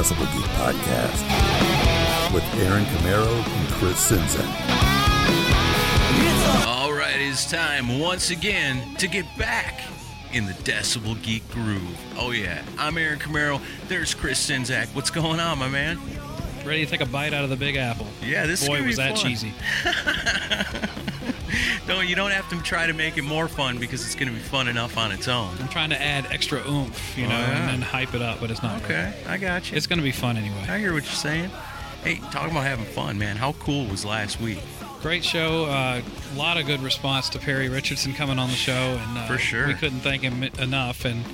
Decibel Geek Podcast with Aaron Camaro and Chris Czynszak. All right, it's time once again to get back in the Decibel Geek groove. Oh, yeah. I'm Aaron Camaro. There's Chris Czynszak. What's going on, my man? Ready to take a bite out of the Big Apple. Yeah, this is Boy, was be that fun. cheesy. No, you don't have to try to make it more fun because it's going to be fun enough on its own. I'm trying to add extra oomph, you Oh, know, yeah. and then hype it up, but it's not. really. Okay, I got you. It's going to be fun anyway. I hear what you're saying. Hey, talking about having fun, man. How cool was last week? Great show. A lot of good response to Perry Richardson coming on the show, and uh, For sure. we couldn't thank him enough. And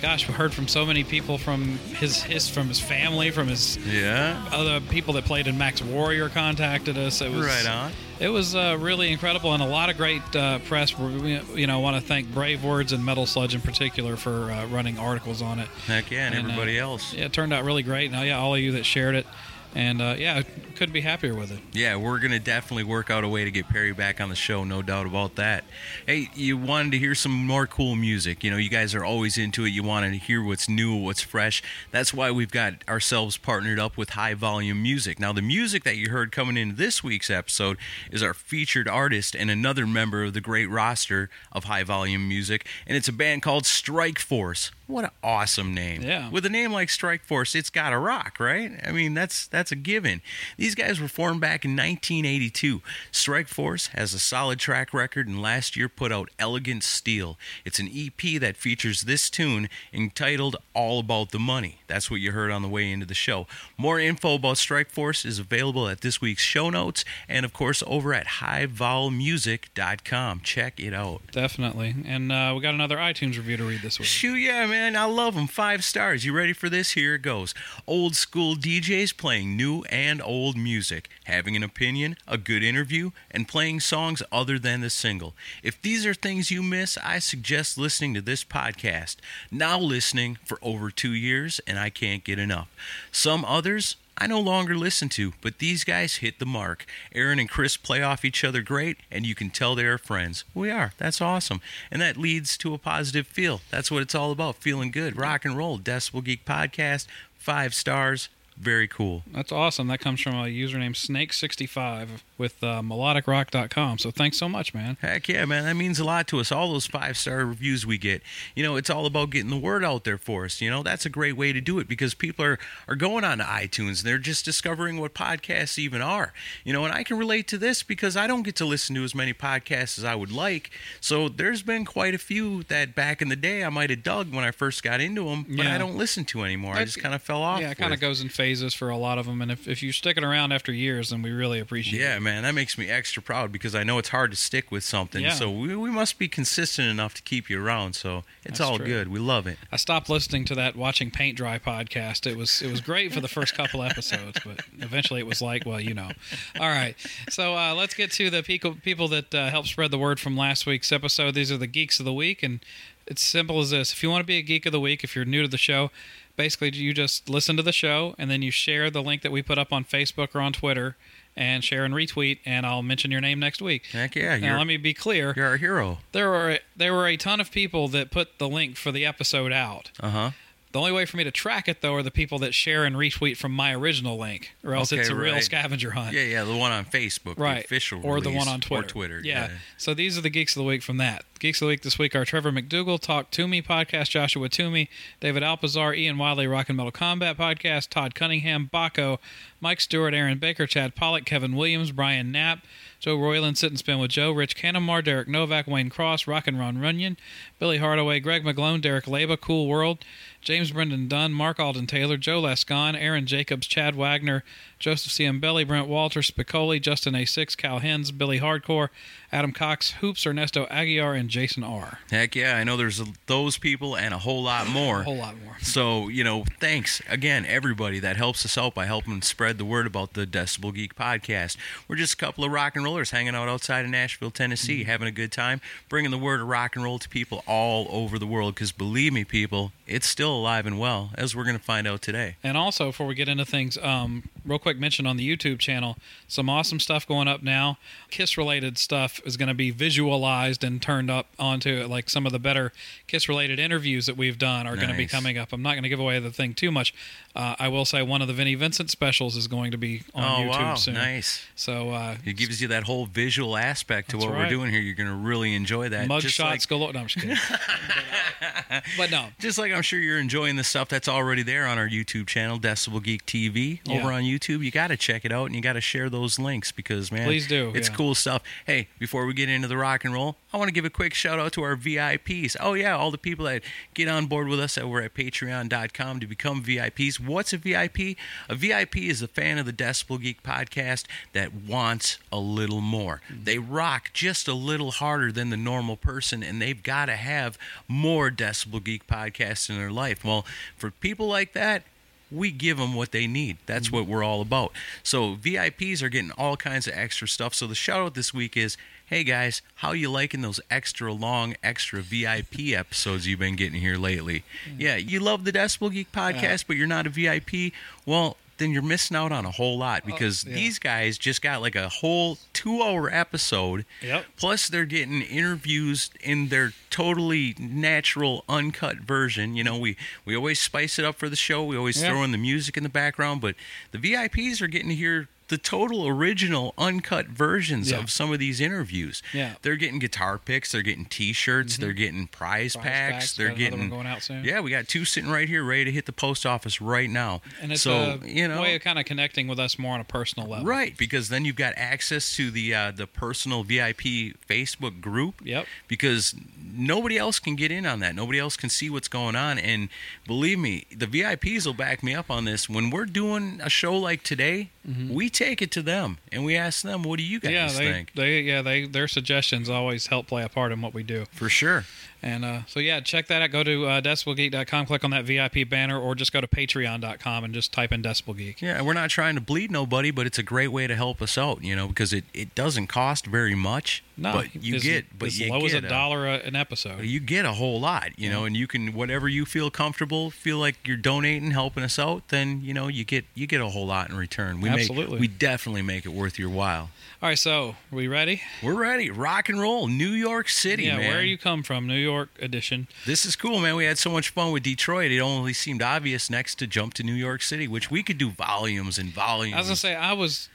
gosh, we heard from so many people from his his from his family, from his Yeah. other people that played in Maxx Warrior contacted us. It was Right on. It was uh, really incredible and a lot of great uh, press. We, you know, want to thank Brave Words and Metal Sludge in particular for uh, running articles on it. Heck yeah, and, And, uh, everybody else. Yeah, it turned out really great. Now, yeah, all of you that shared it, and uh, yeah, couldn't be happier with it. Yeah, we're to definitely work out a way to get Perry back on the show, no doubt about that. Hey, you wanted to hear some more cool music. You know, you guys are always into it. You want to hear what's new, what's fresh. That's why we've got ourselves partnered up with High Volume Music. Now, the music that you heard coming in this week's episode is our featured artist and another member of the great roster of High Volume Music, and it's a band called Strike Force. What an awesome name. Yeah. With a name like Strike Force, it's got to rock, right? I mean, that's that's a given. These guys were formed back in 1982. Strike Force has a solid track record and last year put out Elegant Steel. It's an EP that features this tune entitled All About the Money. That's what you heard on the way into the show. More info about Strike Force is available at this week's show notes and of course over at highvolmusic.com. Check it out. Definitely. And uh, we got another iTunes review to read this week. Shoot, yeah, man. I love them. Five stars. You ready for this? Here it goes. Old school DJs playing new and old music, having an opinion, a good interview, and playing songs other than the single. If these are things you miss, I suggest listening to this podcast. Now listening for over two years, and I can't get enough. Some others, I no longer listen to, but these guys hit the mark. Aaron and Chris play off each other great, and you can tell they are friends. We are. That's awesome. And that leads to a positive feel. That's what it's all about feeling good. Rock and roll. Decibel Geek Podcast, five stars. Very cool. That's awesome. That comes from a username Snake65 with uh, melodicrock.com. So thanks so much, man. Heck yeah, man. That means a lot to us. All those five star reviews we get. You know, it's all about getting the word out there for us. You know, that's a great way to do it because people are, are going on to iTunes and they're just discovering what podcasts even are. You know, and I can relate to this because I don't get to listen to as many podcasts as I would like. So there's been quite a few that back in the day I might have dug when I first got into them, but Yeah. I don't listen to anymore. I just kind of fell off. Yeah, it kind of goes in phases for a lot of them. And if, if you're sticking around after years, then we really appreciate Yeah, it. man, that makes me extra proud because I know it's hard to stick with something. Yeah. So we, we must be consistent enough to keep you around. So it's That's all true. good. We love it. I stopped listening to that watching paint dry podcast. It was it was great for the first couple episodes, but eventually it was like, well, you know. All right, so uh, let's get to the people people that uh, helped spread the word from last week's episode. These are the geeks of the week, and it's simple as this: if you want to be a geek of the week, if you're new to the show, basically you just listen to the show and then you share the link that we put up on Facebook or on Twitter. And share and retweet, and I'll mention your name next week. Heck yeah, Now, let me be clear: you're a hero. there were there were a ton of people that put the link for the episode out. Uh huh. The only way for me to track it, though, are the people that share and retweet from my original link, or else Okay, it's a real scavenger hunt. Yeah, yeah, the one on Facebook, the Right. official, or the one on Twitter. or Twitter. Yeah. So these are the Geeks of the Week from that. Geeks of the Week this week are Trevor McDougal, Talk To Me podcast, Joshua Toomey, David Alpazar, Ian Wiley, Rock and Metal Combat podcast, Todd Cunningham, Baco, Mike Stewart, Aaron Baker, Chad Pollock, Kevin Williams, Brian Knapp, Joe Royland, Sit and Spin with Joe, Rich Canamar, Derek Novak, Wayne Cross, Rock and Ron Runyon, Billy Hardaway, Greg McGlone, Derek Leba, Cool World, James Brendan Dunn, Mark Alden Taylor, Joe Lascon, Aaron Jacobs, Chad Wagner, Joseph C. M. Belly, Brent Walter, Spicoli, Justin A6, Cal Hens, Billy Hardcore, Adam Cox, Hoops, Ernesto Aguiar, and Jason R. Heck yeah, I know there's those people and a whole lot more. A whole lot more. So, you know, thanks again, everybody that helps us out by helping spread the word about the Decibel Geek podcast. We're just a couple of rock and rollers hanging out outside of Nashville, Tennessee, having a good time, bringing the word of rock and roll to people all over the world. Because believe me, people, it's still alive and well, as we're going to find out today. And also, before we get into things, um, real quick, quick mention on the YouTube channel. Some awesome stuff going up now. Kiss related stuff is going to be visualized and turned up onto it. Like some of the better Kiss related interviews that we've done are going to be coming up. I'm not going to give away the thing too much. Uh, I will say one of the Vinnie Vincent specials is going to be on oh YouTube wow, soon. nice. So uh, It gives you that whole visual aspect to what right. we're doing here. You're going to really enjoy that. mug Just shots like- galore. No, I'm just kidding. but no, Just like I'm sure you're enjoying the stuff that's already there on our YouTube channel, Decibel Geek TV, Yeah. over on YouTube. You got to check it out and you got to share those links because, man, Please do, It's yeah. cool stuff. Hey, before we get into the rock and roll, I want to give a quick shout out to our VIPs. Oh, yeah, all the people that get on board with us over at patreon.com to become VIPs. What's a VIP? A VIP is a fan of the Decibel Geek podcast that wants a little more. Mm-hmm. They rock just a little harder than the normal person, and they've got to have more Decibel Geek podcasts in their life. Well, for people like that, we give them what they need. That's mm-hmm. what we're all about. So VIPs are getting all kinds of extra stuff. So the shout out this week is, hey guys, how you liking those extra long, extra VIP episodes you've been getting here lately? Mm-hmm. Yeah, you love the Decibel Geek podcast, but you're not a VIP. Well, then you're missing out on a whole lot oh, because yeah. these guys just got like a whole two hour episode. Yep. Plus, they're getting interviews in their totally natural, uncut version. You know, we, we always spice it up for the show. We always Yeah. throw in the music in the background, but the VIPs are getting to hear the total original uncut versions Yeah. of some of these interviews. Yeah. Mm-hmm. They're getting guitar picks, they're getting t-shirts, they're getting prize, Prize packs, packs. they're getting one going out soon. Yeah, we got two sitting right here ready to hit the post office right now. and it's so, a you know, way of kind of connecting with us more on a personal level. Right, because then you've got access to the uh, the personal VIP Facebook group. Yep. Because nobody else can get in on that. Nobody else can see what's going on. And believe me, the VIPs will back me up on this. When we're doing a show like today, we take it to them and we ask them, "What do you guys Mm-hmm. Yeah, they, think?" they yeah they their suggestions always help play a part in what we do. For sure. And uh, so yeah, check that out. Go to uh, decibelgeek.com, click on that VIP banner, or just go to patreon.com and just type in Decibel Geek. Yeah, we're not trying to bleed nobody, but it's a great way to help us out, you know, because it, it doesn't cost very much. No, but you as, get but as you low as get a dollar a, an episode. you get a whole lot, you know, and you can whatever you feel comfortable, feel like you're donating, helping us out, then you know you get you get a whole lot in return. We Absolutely. make we definitely make it worth your while. All right, so are we ready? We're ready, rock and roll, New York City, yeah, man. where you come from, New York edition. This is cool, man. We had so much fun with Detroit. It only seemed obvious next to jump to New York City, which we could do volumes and volumes. I was gonna say I was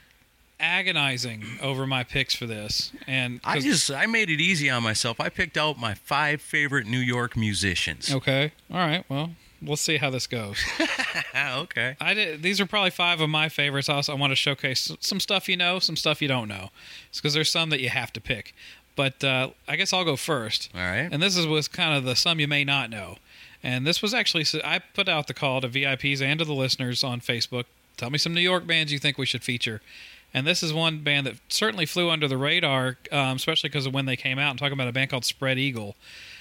agonizing over my picks for this, and I just I made it easy on myself. I picked out my five favorite New York musicians. okay, all right, well. We'll see how this goes. okay. I did. These are probably five of my favorites. Also, I want to showcase some stuff you know, some stuff you don't know. It's because there's some that you have to pick. But uh, I guess I'll go first. All right. And this is was kind of the some you may not know. And this was actually I put out the call to VIPs and to the listeners on Facebook. Tell me some New York bands you think we should feature. And this is one band that certainly flew under the radar, um, especially because of when they came out. I'm talking about a band called Spread Eagle.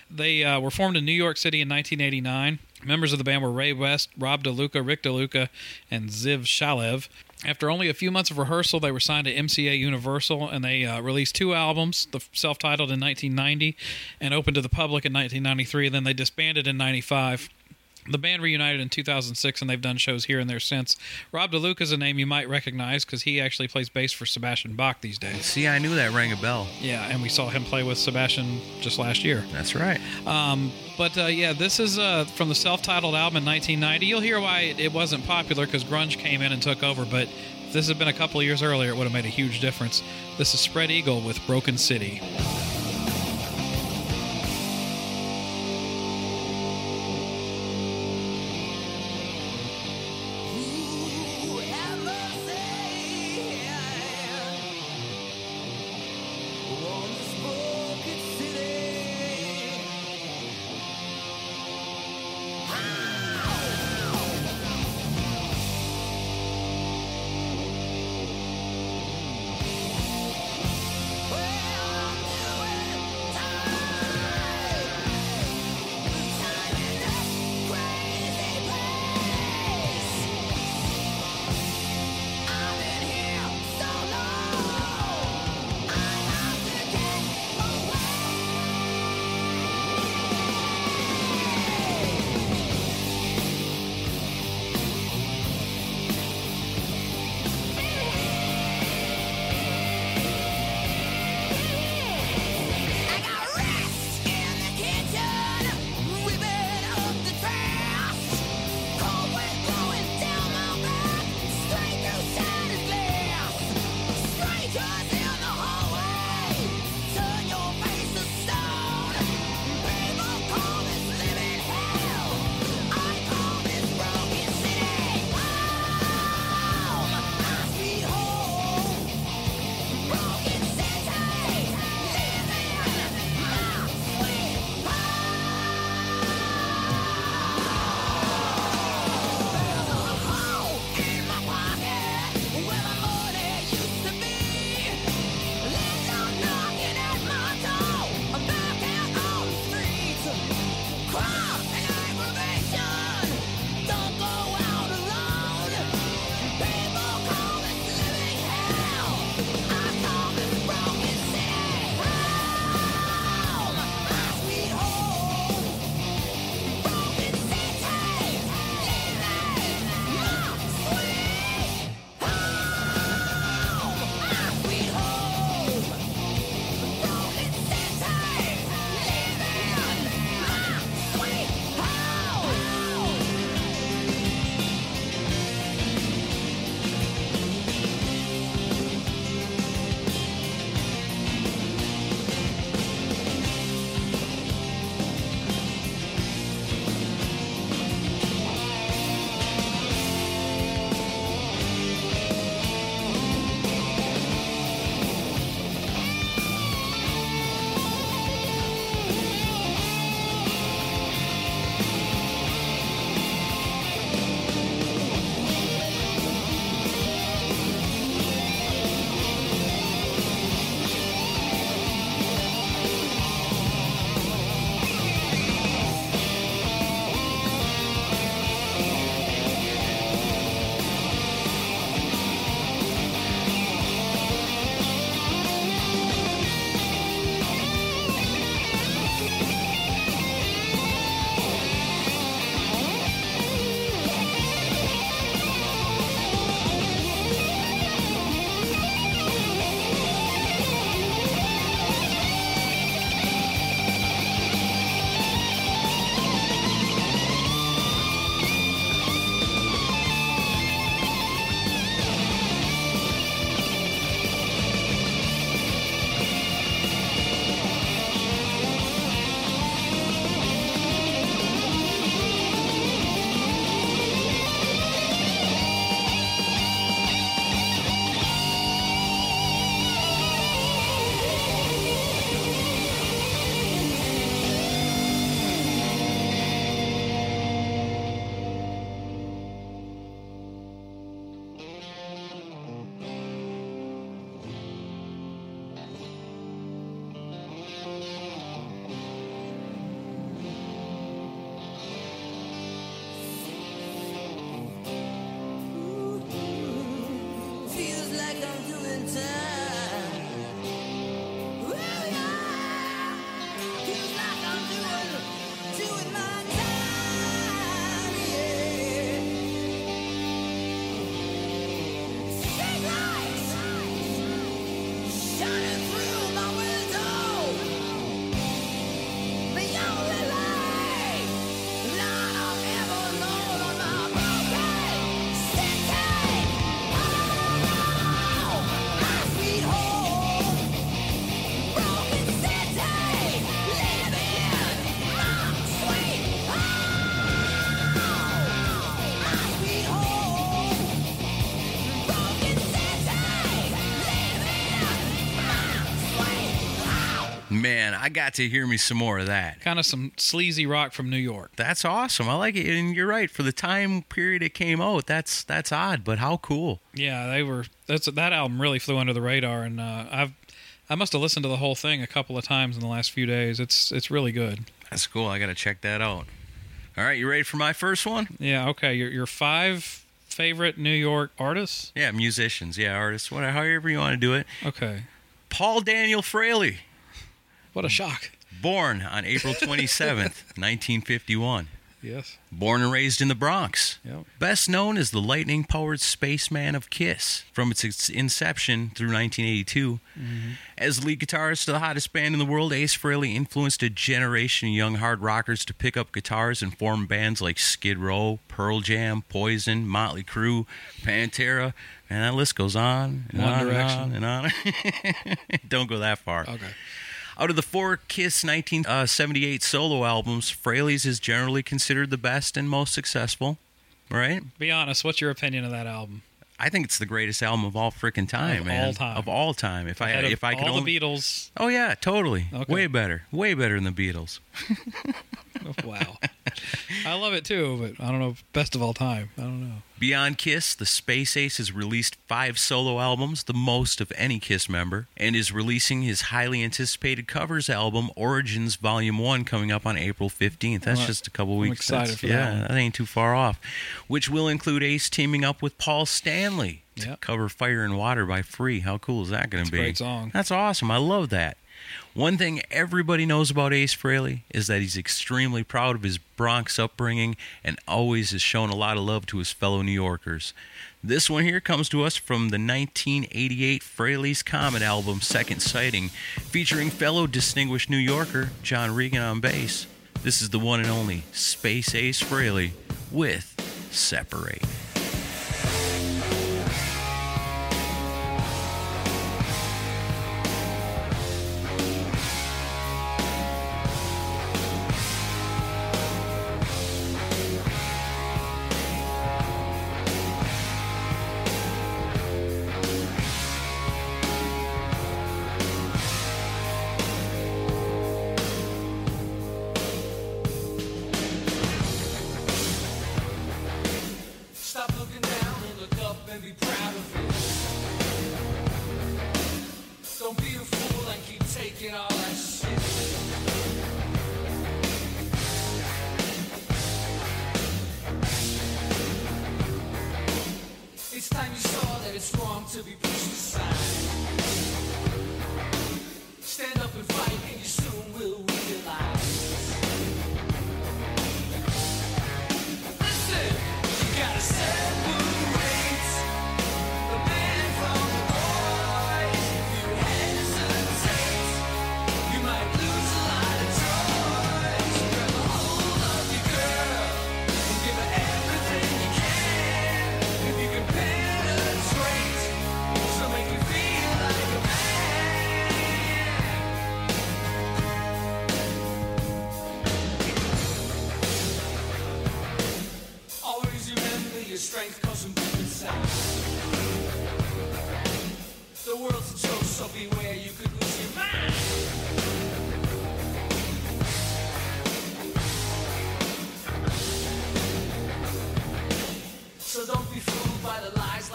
They uh, were formed in New York City in 1989. Members of the band were Ray West, Rob DeLuca, Rick DeLuca, and Ziv Shalev. After only a few months of rehearsal, they were signed to MCA Universal, and they uh, released two albums, the self-titled in 1990 and opened to the public in 1993. Then they disbanded in 95. The band reunited in 2006, and they've done shows here and there since. Rob DeLuca is a name you might recognize because he actually plays bass for Sebastian Bach these days. See, I knew that rang a bell. Yeah, and we saw him play with Sebastian just last year. That's right. Um, but uh, yeah, this is uh, from the self-titled album in 1990. You'll hear why it, it wasn't popular because grunge came in and took over. But if this had been a couple years earlier, it would have made a huge difference. This is Spread Eagle with Broken City. I got to hear me some more of that. Kind of some sleazy rock from New York. That's awesome. I like it, and you're right. For the time period it came out, that's that's odd, but how cool. Yeah, they were. That's that album really flew under the radar, and uh, I've I must have listened to the whole thing a couple of times in the last few days. It's it's really good. That's cool. I got to check that out. All right, you ready for my first one? Yeah. Okay. Your your five favorite New York artists. Yeah, musicians, yeah, artists, whatever, however you want to do it. Okay. Paul Daniel Frehley, What a shock. born on April 27th, 1951. Yes. Born and raised in the Bronx. Yep. Best known as the lightning powered spaceman of Kiss from its inception through 1982. Mm-hmm. As lead guitarist of the hottest band in the world, Ace Frehley influenced a generation of young hard rockers to pick up guitars and form bands like Skid Row, Pearl Jam, Poison, Motley Crue, Pantera, and that list goes on and One on Direction. and on and on. Don't go that far. Okay. Out of the four Kiss 1978 solo albums, Frehley's is generally considered the best and most successful. Right? Be honest. What's your opinion of that album? I think it's the greatest album of all freaking time, Of man. all time. Of all time. If I Ahead of if I could all only the Beatles. Oh yeah, totally. Okay. Way better. Way better than the Beatles. wow. I love it too, but I don't know. Best of all time. I don't know. Beyond Kiss, the Space Ace has released five solo albums, the most of any Kiss member, and is releasing his highly anticipated covers album, Origins Volume 1, coming up on April 15th. That's Well, just a couple I'm weeks. excited for that yeah, one. that ain't too far off. Which will include Ace teaming up with Paul Stanley to Yep. cover Fire and Water by Free. How cool is that going to a be? great song. That's awesome. I love that. One thing everybody knows about Ace Frehley is that he's extremely proud of his Bronx upbringing and always has shown a lot of love to his fellow New Yorkers. This one here comes to us from the 1988 Frehley's Comet album Second Sighting, featuring fellow distinguished New Yorker John Regan on bass. This is the one and only Space Ace Frehley with Separate.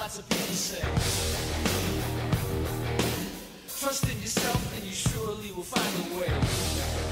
Lots of people say. Trust in yourself and you surely will find a way.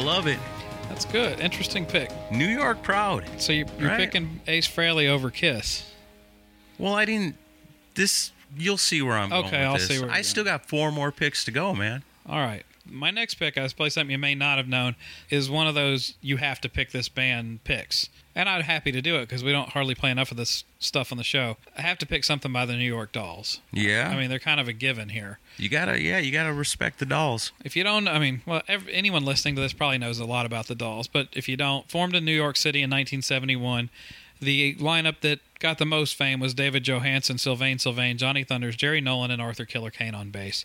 Love it. That's good. Interesting pick. New York proud. So you, you're Right. picking Ace Frehley over Kiss. Well, I didn't. This you'll see where I'm going. Okay, with I'll this. see where you're I still got four more picks to go, man. All right. My next pick, I play something you may not have known, is one of those you have to pick this band picks. And I'm happy to do it because we don't hardly play enough of this stuff on the show. I have to pick something by the New York Dolls. Yeah. I mean, they're kind of a given here. you gotta. Yeah, you gotta respect the dolls. If you don't, I mean, well, ev anyone listening to this probably knows a lot about the Dolls, but if you don't, formed in New York City in 1971, the lineup that got the most fame was David Johansen, Sylvain Sylvain, Johnny Thunders, Jerry Nolan, and Arthur Killer Kane on bass.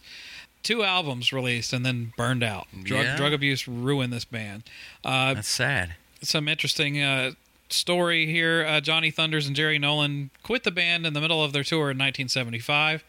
Two albums released and then burned out. Drug Yeah. drug abuse ruined this band. Uh, That's sad. some interesting uh, story here. Uh, Johnny Thunders and Jerry Nolan quit the band in the middle of their tour in 1975.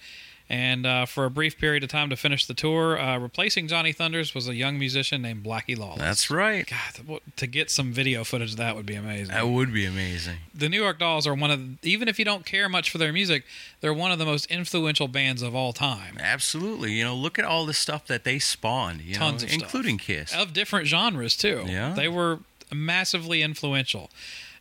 And uh, for a brief period of time to finish the tour, uh, replacing Johnny Thunders was a young musician named Blackie Lawless. That's right. God, to get some video footage of that would be amazing. That would be amazing. The New York Dolls are one of, even if you don't care much for their music, they're one of the most influential bands of all time. Absolutely. You know, look at all the stuff that they spawned. You Tons know, of stuff. including Kiss. of different genres too. Yeah. they were massively influential.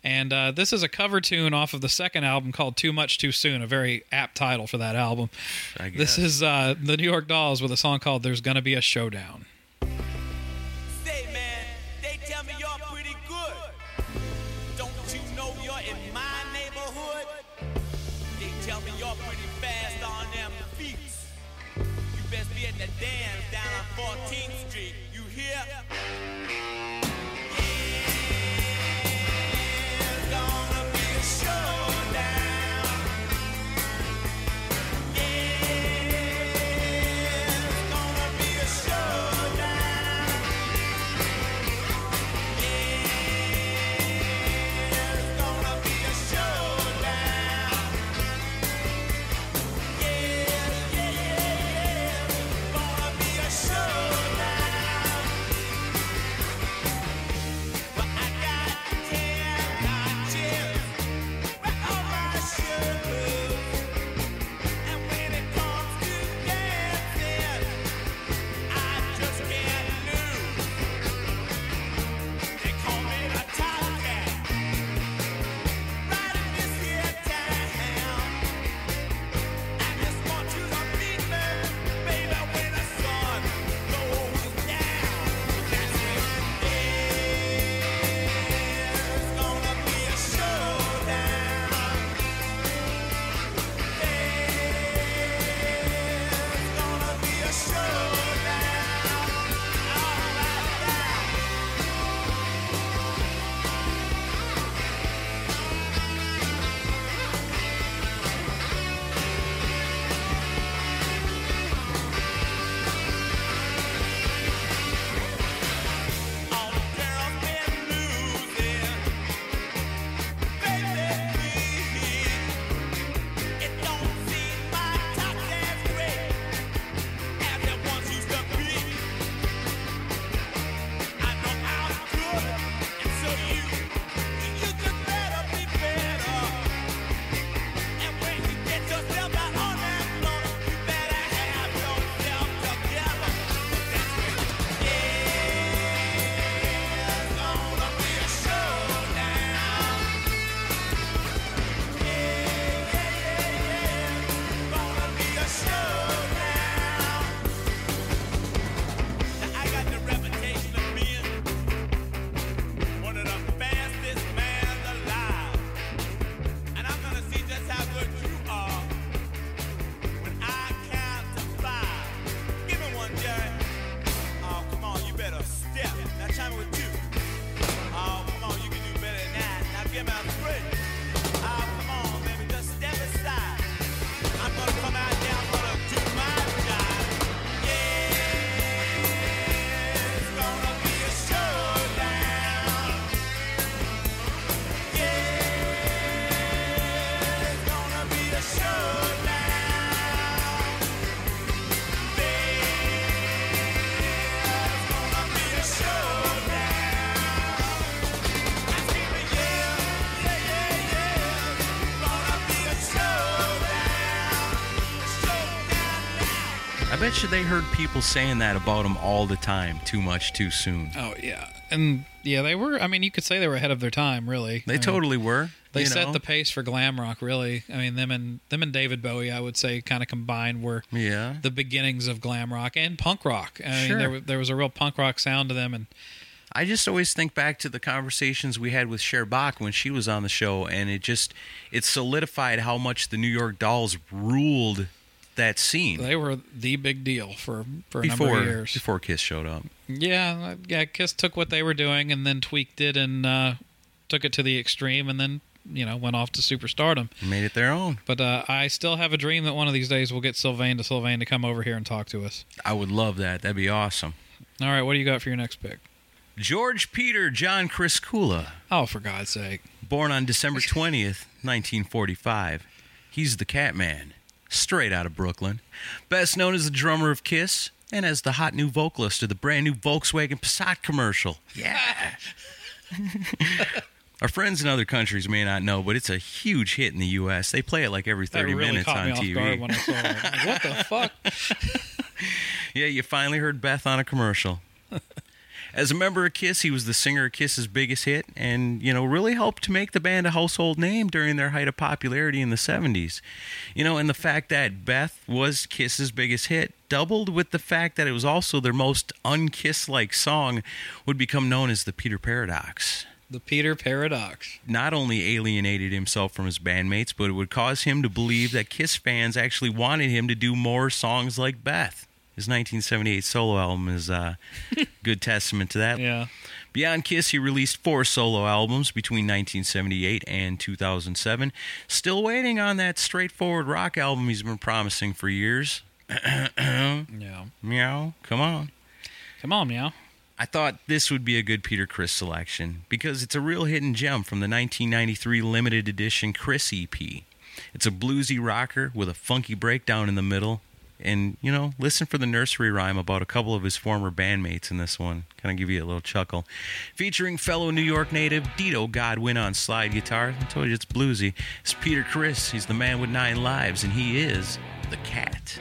And uh, this is a cover tune off of the second album called "Too Much Too Soon," a very apt title for that album. I guess. This is uh, the New York Dolls with a song called "There's Gonna Be a Showdown." Bet you they heard people saying that about them all the time. Too much, too soon. Oh yeah, and yeah, they were. I mean, you could say they were ahead of their time, really. They I mean, totally were. They you set know? the pace for glam rock, really. I mean, them and them and David Bowie, I would say, kind of combined were Yeah. the beginnings of glam rock and punk rock. I mean, Sure. there, there was a real punk rock sound to them, and I just always think back to the conversations we had with Cher Bach when she was on the show, and it just it solidified how much the New York Dolls ruled that scene they were the big deal for for a before number of years. before Kiss showed up. Yeah, yeah. Kiss took what they were doing and then tweaked it and uh, took it to the extreme, and then you know went off to superstardom. Made it their own. But uh, I still have a dream that one of these days we'll get Sylvain to Sylvain to come over here and talk to us. I would love that. That'd be awesome. All right, what do you got for your next pick? George Peter John Criscuola, Oh, for God's sake! born on December 20th, 1945. He's the Catman, straight out of Brooklyn. Best known as the drummer of Kiss and as the hot new vocalist of the brand new Volkswagen Passat commercial. Yeah. Our friends in other countries may not know, but it's a huge hit in the U.S. They play it like every 30 really minutes on TV. guard when I saw it. What the fuck? Yeah, you finally heard Beth on a commercial. As a member of Kiss, he was the singer of Kiss's biggest hit and, you know, really helped to make the band a household name during their height of popularity in the 70s. You know, and the fact that Beth was Kiss's biggest hit, doubled with the fact that it was also their most unkiss like song, would become known as the Peter Paradox. The Peter Paradox. Not only alienated himself from his bandmates, but it would cause him to believe that Kiss fans actually wanted him to do more songs like Beth. His 1978 solo album is uh, a good testament to that. Yeah. Beyond Kiss, he released four solo albums between 1978 and 2007. Still waiting on that straightforward rock album he's been promising for years. Yeah. Meow, come on. Come on, meow. I thought this would be a good Peter Criss selection because it's a real hidden gem from the 1993 limited edition Criss EP. It's a bluesy rocker with a funky breakdown in the middle. And, you know, listen for the nursery rhyme about a couple of his former bandmates in this one. Kind of give you a little chuckle. Featuring fellow New York native Dito Godwin on slide guitar. I told you it's bluesy. It's Peter Criss. He's the man with nine lives, and he is the cat.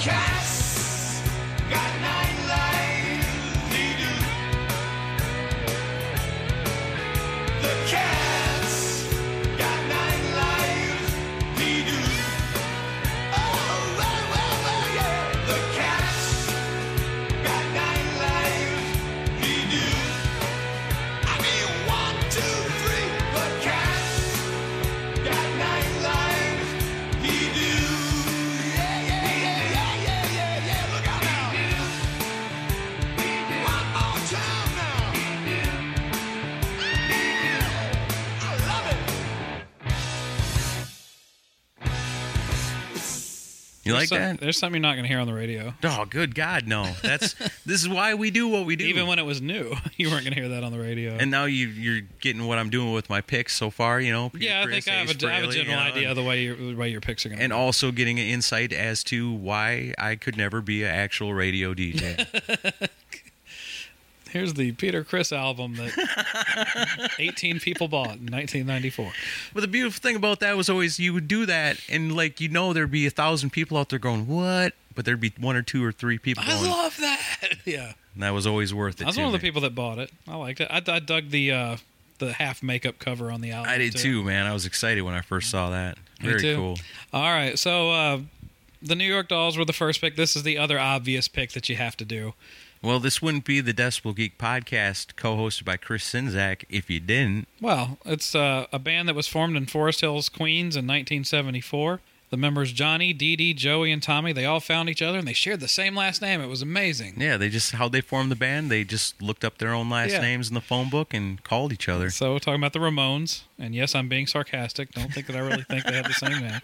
Cats like Some- that? There's something you're not going to hear on the radio. Oh, good God, no! That's this is why we do what we do. Even when it was new, you weren't going to hear that on the radio. and now you you're getting what I'm doing with my picks so far. You know. yeah, I Chris, think I have, a, I have a general you know, idea of the way your the way your picks are going to and also getting an insight as to why I could never be an actual radio DJ. Here's the Peter Criss album that 18 people bought in 1994. but the beautiful thing about that was always you would do that, and like you know there'd be a thousand people out there going what, but there'd be one or two or three people I going. love that. Yeah, and that was always worth it. I was one of the people that bought it. I liked it. I, I dug the uh, the half makeup cover on the album. I did too, man. I was excited when I first saw that. Me Very too. cool. All right, so uh, the New York Dolls were the first pick. This is the other obvious pick that you have to do. Well, this wouldn't be the Decibel Geek podcast co-hosted by Chris Czynszak if you didn't. Well, it's uh, a band that was formed in Forest Hills, Queens in 1974. The members Johnny, Dee Dee, Joey, and Tommy, they all found each other and they shared the same last name. It was amazing. Yeah, they just how they formed the band. They just looked up their own last Yeah. names in the phone book and called each other. So, we're talking about the Ramones, and yes, I'm being sarcastic. Don't think that I really think they had the same name.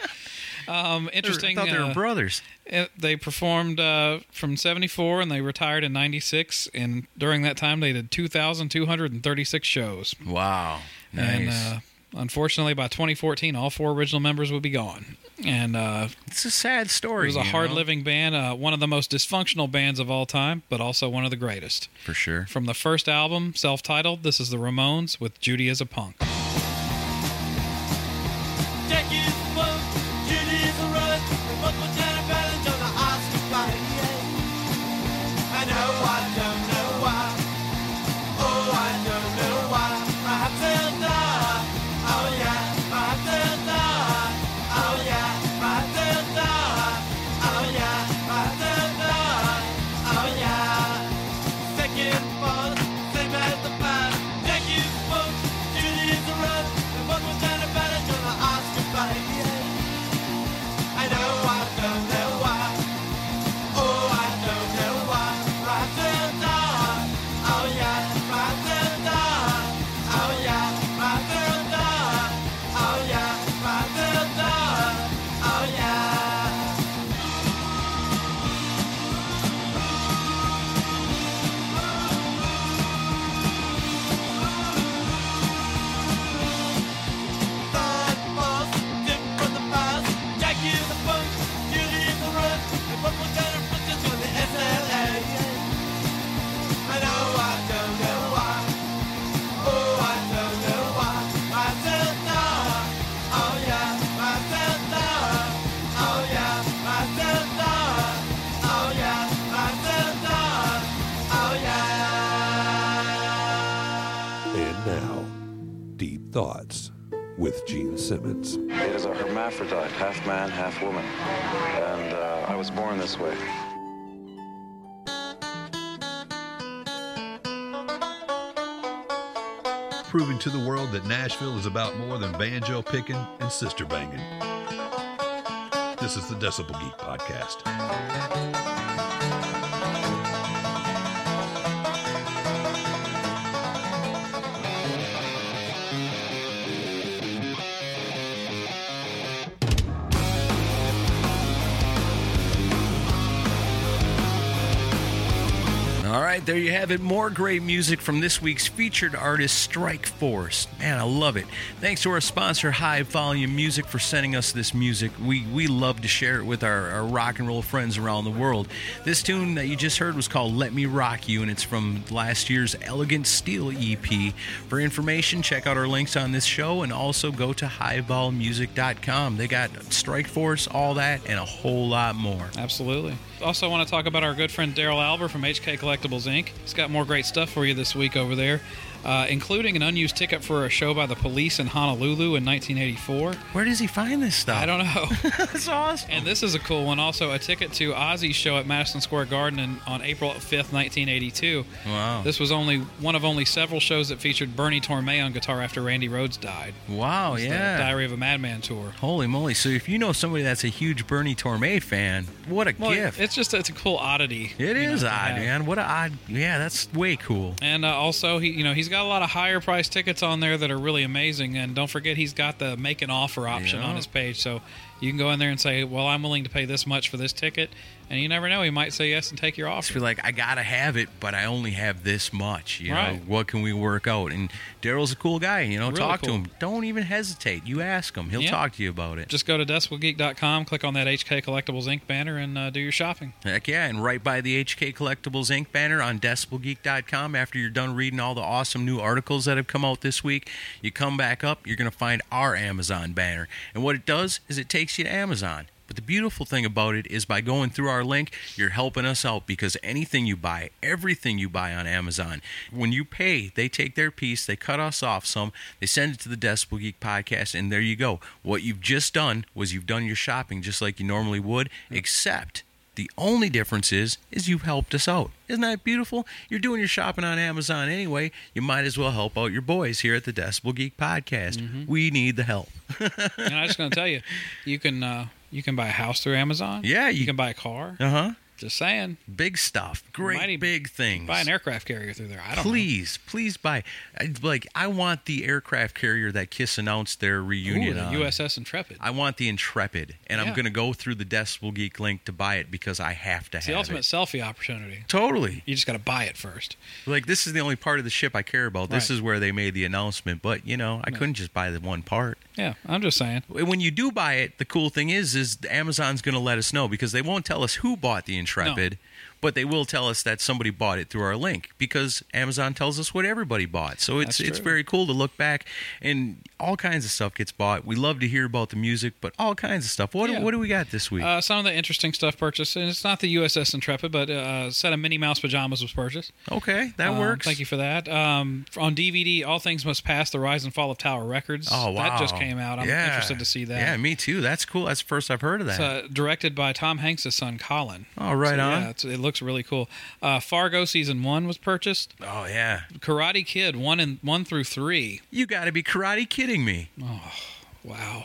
Um, interesting. I thought they were uh, brothers. it- they performed uh, from 74 and they retired in 96. And during that time, they did 2,236 shows. Wow, And uh, unfortunately, by 2014, all four original members would be gone. And uh, it's a sad story. it was a hard know? living band, uh, one of the most dysfunctional bands of all time, but also one of the greatest. for sure. From the first album, self titled, this is the Ramones with Judy Is a Punk. With Gene Simmons. It is a hermaphrodite, half man, half woman. And uh, I was born this way. proving to the world that Nashville is about more than banjo picking and sister banging. This is the Decibel Geek Podcast. There you have it. More great music from this week's featured artist, Strike Force. Man, I love it. Thanks to our sponsor, High Volume Music, for sending us this music. We we love to share it with our, our rock and roll friends around the world. This tune that you just heard was called Let Me Rock You, and it's from last year's Elegant Steel EP. For information, check out our links on this show and also go to highvolmusic.com. They got Strike Force, all that, and a whole lot more. Absolutely. Also, want to talk about our good friend Daryl Albert from HK Collectibles Inc. He's got more great stuff for you this week over there, uh, including an unused ticket for a show by the police in Honolulu in 1984. Where does he find this stuff? I don't know. That's awesome. and this is a cool one. Also, a ticket to Ozzy's show at Madison Square Garden in, on April 5th, 1982. Wow. This was only one of only several shows that featured Bernie Torme on guitar after Randy Rhoads died. Wow, It's the yeah. Diary of a Madman tour. Holy moly! So if you know somebody that's a huge Bernie Torme fan, what a Well, gift! it's just it's a cool oddity. It is know, odd, man. What a odd. Yeah, that's way cool. And uh, also, he you know he's got a lot of higher price tickets on there that are really amazing. And don't forget, he's got the make an offer option Yeah. on his page, so you can go in there and say, "Well, I'm willing to pay this much for this ticket," and you never know, he might say yes and take your Just offer. feel like I gotta have it, but I only have this much. You know, what can we work out? And Daryl's a cool guy. You know, Really talk to him. Don't even hesitate. You ask him. He'll Yeah. talk to you about it. Just go to decibelgeek.com, click on that HK Collectibles Inc. banner, and uh, do your shopping. Heck yeah, and right by the HK Collectibles Inc. banner on decibelgeek.com, after you're done reading all the awesome new articles that have come out this week, you come back up, you're going to find our Amazon banner. And what it does is it takes you to Amazon. But the beautiful thing about it is by going through our link, you're helping us out because anything you buy, everything you buy on Amazon, when you pay, they take their piece, they cut us off some, they send it to the Decibel Geek podcast, and there you go. What you've just done was you've done your shopping just like you normally would, except the only difference is is you've helped us out. Isn't that beautiful? You're doing your shopping on Amazon anyway. You might as well help out your boys here at the Decibel Geek podcast. Mm-hmm. We need the help. and I'm just going to tell you, you can uh, you can buy a house through Amazon. Yeah, you, you- can buy a car. Uh huh. Just saying, Big stuff. Great Mighty- big things. buy an aircraft carrier through there. I don't know. Please, please buy. I, like I want the aircraft carrier that Kiss announced their Ooh, reunion the on. USS Intrepid. I want the Intrepid, and I'm going to go through the Decibel Geek link to buy it because I have to It's have the ultimate it. selfie opportunity. Totally. You just got to buy it first. Like this is the only part of the ship I care about. This Right. is where they made the announcement, but you know, I couldn't just buy the one part. Yeah, I'm just saying. When you do buy it, the cool thing is is Amazon's going to let us know because they won't tell us who bought the Intrepid, but they will tell us that somebody bought it through our link because Amazon tells us what everybody bought. So it's it's very cool to look back and all kinds of stuff gets bought. We love to hear about the music, but all kinds of stuff. What Yeah. what do we got this week? Uh, some of the interesting stuff purchased, and it's not the USS Intrepid, but uh, a set of Minnie Mouse pajamas was purchased. okay, that Um, works. Thank you for that. Um, on DVD, All Things Must Pass: The Rise and Fall of Tower Records. Oh wow, that just came out. I'm Yeah. interested to see that. Yeah, me too. That's cool. That's the first I've heard of that. It's uh, directed by Tom Hanks' son Colin. oh, right So, on. Yeah, it's, it looks really cool. Uh, Fargo season one was purchased. Oh yeah. Karate Kid one and one through three. You got to be karate kidding me. Oh wow.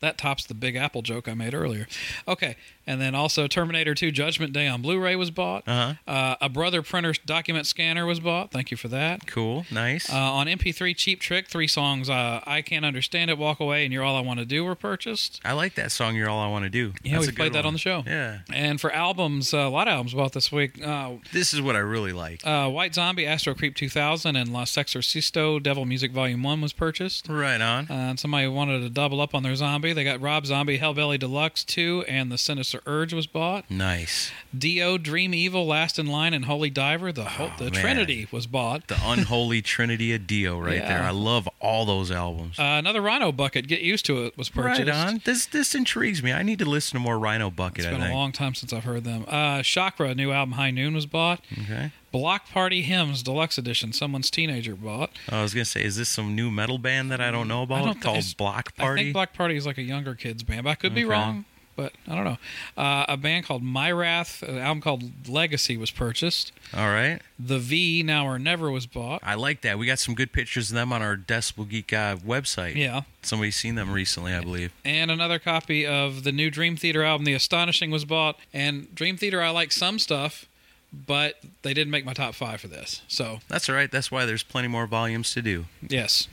That tops the Big Apple joke I made earlier. Okay, and then also Terminator 2 Judgment Day on Blu-ray was bought. Uh-huh. Uh, a Brother Printer document scanner was bought. Thank you for that. Cool. Nice. Uh, on MP3 Cheap Trick, three songs uh, I Can't Understand It, Walk Away, and You're All I Want to Do were purchased. I like that song. You're all I want to do. Yeah, That's we a good played that one. on the show. Yeah, And for albums, uh, a lot of albums bought this week. Uh, this is what I really like. uh, White Zombie, Astro Creep 2000, and La Sexorcisto, Devil Music Volume 1 was purchased. right on. Uh, and somebody wanted to double up on their zombie. They got Rob Zombie, Hellbilly Deluxe 2, and The Sinister Urge was bought. nice. Dio, Dream Evil, Last in Line, and Holy Diver, the, ho- the man. Trinity was bought. The unholy trinity of Dio, right Yeah. there. I love all those albums. Uh, another Rhino Bucket, Get Used to It, was purchased. right on. This this intrigues me. I need to listen to more Rhino Bucket. It's I been a long time since I've heard them. Uh, Shakra, new album High Noon was bought. okay. Bloc Party Hymns Deluxe Edition, someone's teenager bought. I was gonna say, is this some new metal band that I don't know about I don't thi- called Bloc I Party? think Bloc Party is like a younger kids band, but I could be wrong. But I don't know. Uh, a band called Myrath, an album called Legacy was purchased. all right. The V Now or Never was bought. I like that. We got some good pictures of them on our Decibel Geek uh, website. Yeah. Somebody's seen them recently, I believe. And another copy of the new Dream Theater album, The Astonishing, was bought. And Dream Theater, I like some stuff, but they didn't make my top five for this. So That's all right. That's why there's plenty more volumes to do. yes,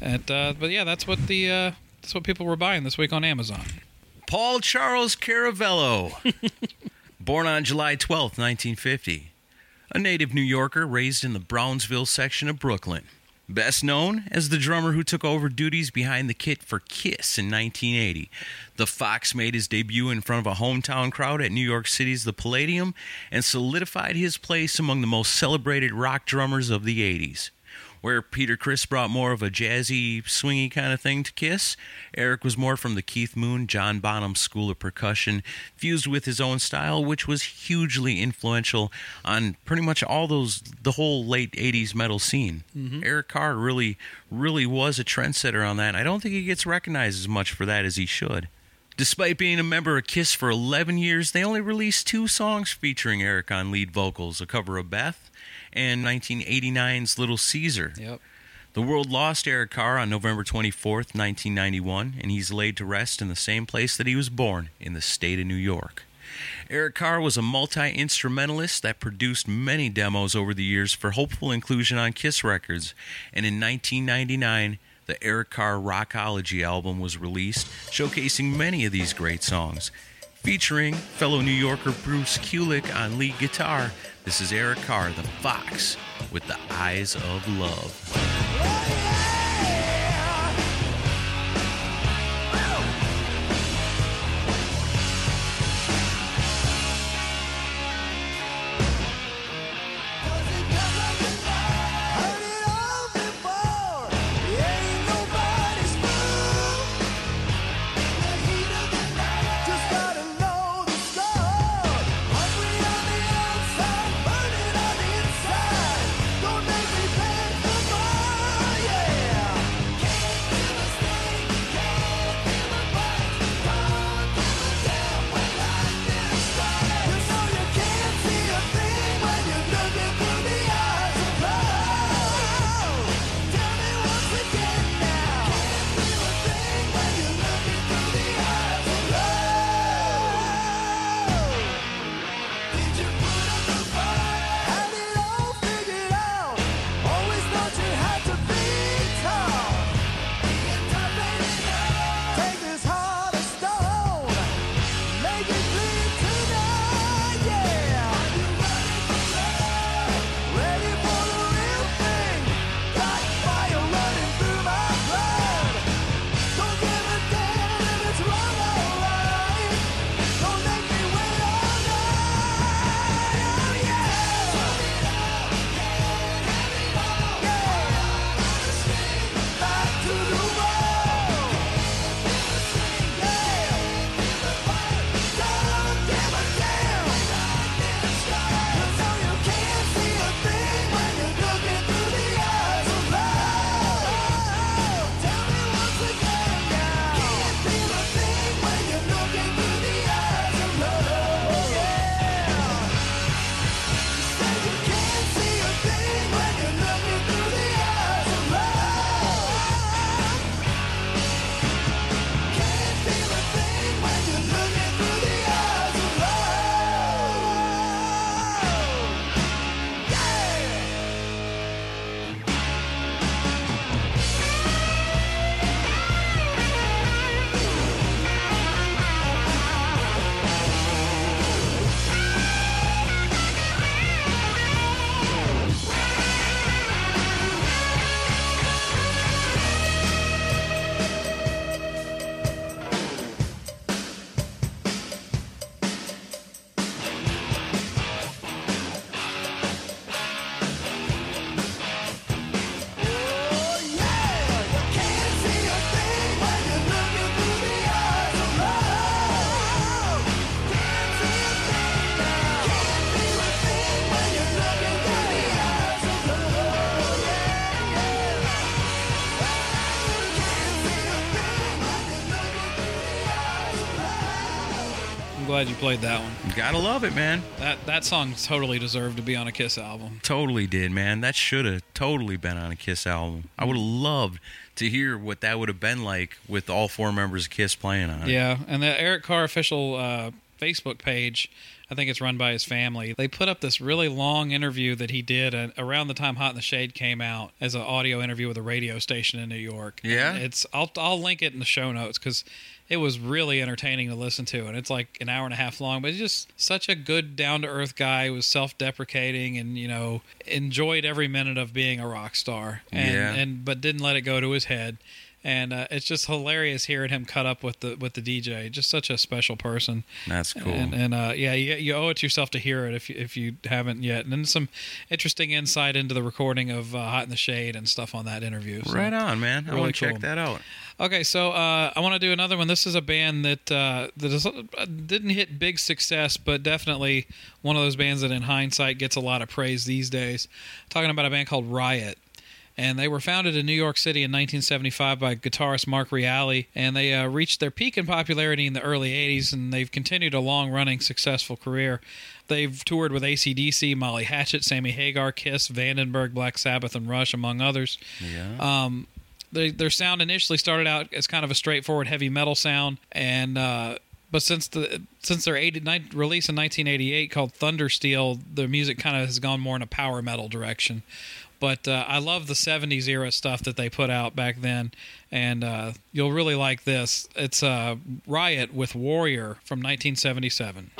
and uh, but yeah, that's what the uh, that's what people were buying this week on Amazon. Paul Charles Caravello, born on July 12th, 1950. a native New Yorker raised in the Brownsville section of Brooklyn. Best known as the drummer who took over duties behind the kit for Kiss in 1980. The Fox made his debut in front of a hometown crowd at New York City's The Palladium and solidified his place among the most celebrated rock drummers of the 80s. Where Peter Criss brought more of a jazzy, swingy kind of thing to Kiss, Eric was more from the Keith Moon, John Bonham school of percussion, fused with his own style, which was hugely influential on pretty much all those, the whole late 80s metal scene. Mm-hmm. Eric Carr really, really was a trendsetter on that. I don't think he gets recognized as much for that as he should. Despite being a member of Kiss for 11 years, they only released two songs featuring Eric on lead vocals a cover of Beth and 1989's Little Caesar. Yep. The world lost Eric Carr on November 24th, 1991, and he's laid to rest in the same place that he was born, in the state of New York. Eric Carr was a multi instrumentalist that produced many demos over the years for hopeful inclusion on Kiss Records, and in 1999, the Eric Carr Rockology album was released, showcasing many of these great songs. Featuring fellow New Yorker Bruce Kulick on lead guitar, this is Eric Carr, the Fox, with the Eyes of Love. Oh, glad you played that one. Gotta love it, man. That that song totally deserved to be on a Kiss album. Totally did, man. That should have totally been on a Kiss album. I would have loved to hear what that would have been like with all four members of Kiss playing on it. Yeah, and the Eric Carr official uh, Facebook page, I think it's run by his family. They put up this really long interview that he did around the time Hot in the Shade came out as an audio interview with a radio station in New York. Yeah? And it's I'll I'll link it in the show notes because it was really entertaining to listen to, and it's like an hour and a half long. But he's just such a good, down to earth guy. He was self deprecating, and you know enjoyed every minute of being a rock star, and, Yeah. and but didn't let it go to his head. And uh, it's just hilarious hearing him cut up with the with the DJ. Just such a special person. That's cool. And, and uh, yeah, you, you owe it to yourself to hear it if you, if you haven't yet. And then some interesting insight into the recording of uh, Hot in the Shade and stuff on that interview. So- right on, man. I want to cool. check that out. Okay, so uh, I want to do another one. This is a band that uh, that is, uh, didn't hit big success, but definitely one of those bands that, in hindsight, gets a lot of praise these days. talking about a band called Riot. And they were founded in New York City in 1975 by guitarist Mark Reale, and they uh, reached their peak in popularity in the early 80s, and they've continued a long-running successful career. They've toured with ACDC, Molly Hatchet, Sammy Hagar, Kiss, Vandenberg, Black Sabbath, and Rush, among others Yeah. um, they, their sound initially started out as kind of a straightforward heavy metal sound, and uh, but since the since their 80, nine, release in 1988 called Thundersteel, their music kind of has gone more in a power metal direction. But uh, I love the 70s era stuff that they put out back then, and uh, you'll really like this. It's uh, Riot with Warrior from 1977.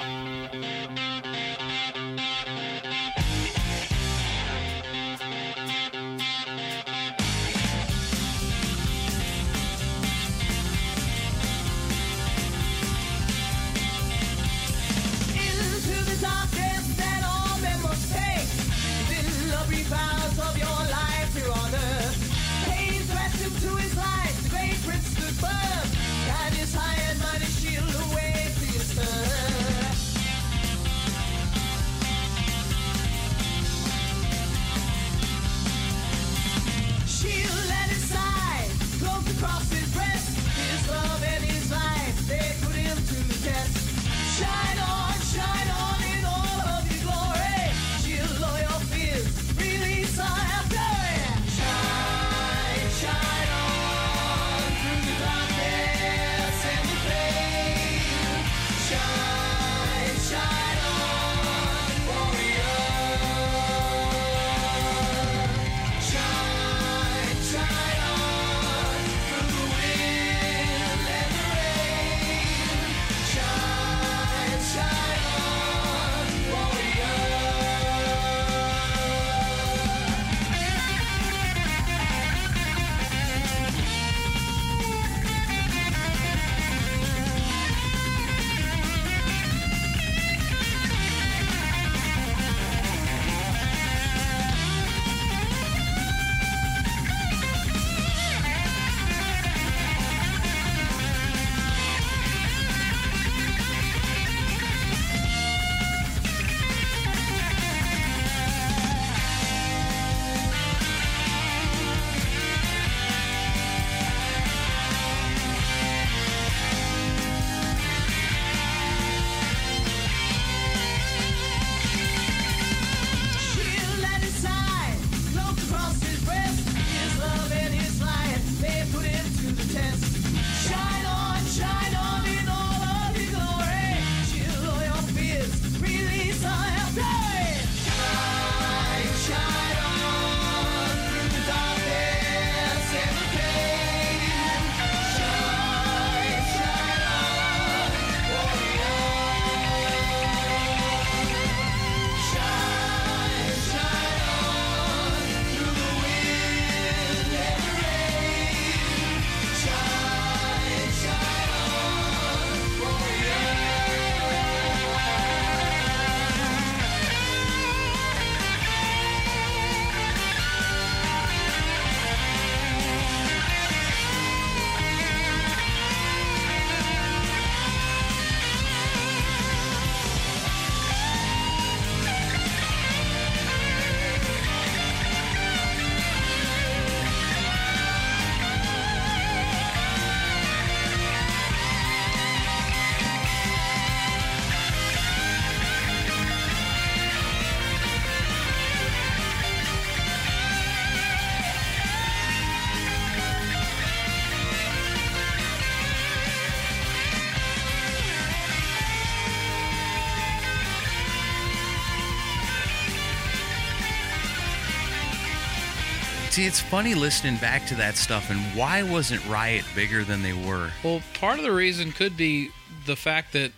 See, it's funny listening back to that stuff and why wasn't Riot bigger than they were? Well, part of the reason could be the fact that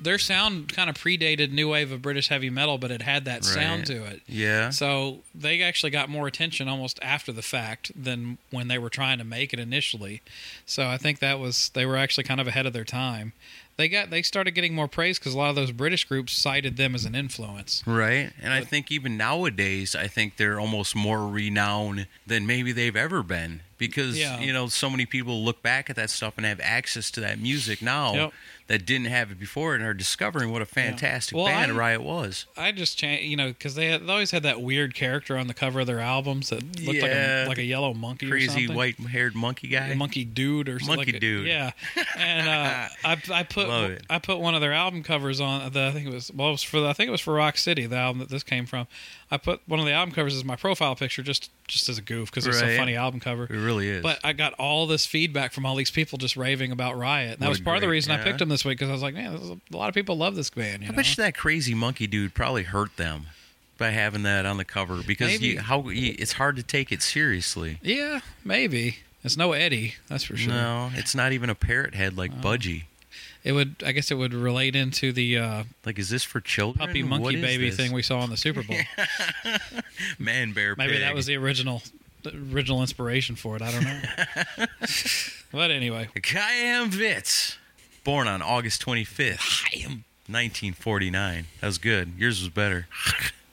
their sound kind of predated new wave of British heavy metal, but it had that sound to it. Yeah. So they actually got more attention almost after the fact than when they were trying to make it initially. So I think that was they were actually kind of ahead of their time. They got they started getting more praise because a lot of those British groups cited them as an influence. Right. And I think even nowadays, I think they're almost more renowned than maybe they've ever been because, Yeah. you know, so many people look back at that stuff and have access to that music now Yep. that didn't have it before and are discovering what a fantastic Well, band I- Riot was. I just cha- you know because they, had, they always had that weird character on the cover of their albums that looked like a like a yellow monkey or Crazy white haired monkey guy. Monkey dude or something Monkey like dude. Yeah, and uh, I I put. I put one of their album covers on. The, I think it was well, it was for the, I think it was for Rock City, the album that this came from. I put one of the album covers as my profile picture just just as a goof because it's Right. a funny album cover. It really is. But I got all this feedback from all these people just raving about Riot. And that What was a part of the great- reason I picked them this week because I was like, man, this is a, a lot of people love this band. You I know? bet you that crazy monkey dude probably hurt them by having that on the cover because you, how you, it's hard to take it seriously. yeah, maybe. It's no Eddie, that's for sure. Uh, No, it's not even a parrot head like Budgie. It would, I guess, it would relate into the uh, Like, is this for children? puppy monkey baby this? thing we saw in the Super Bowl. Man, bear, Maybe pig. that was the original, the original inspiration for it. I don't know. but anyway, Chaim Witz, born on August 25th, 1949. That was good. Yours was better.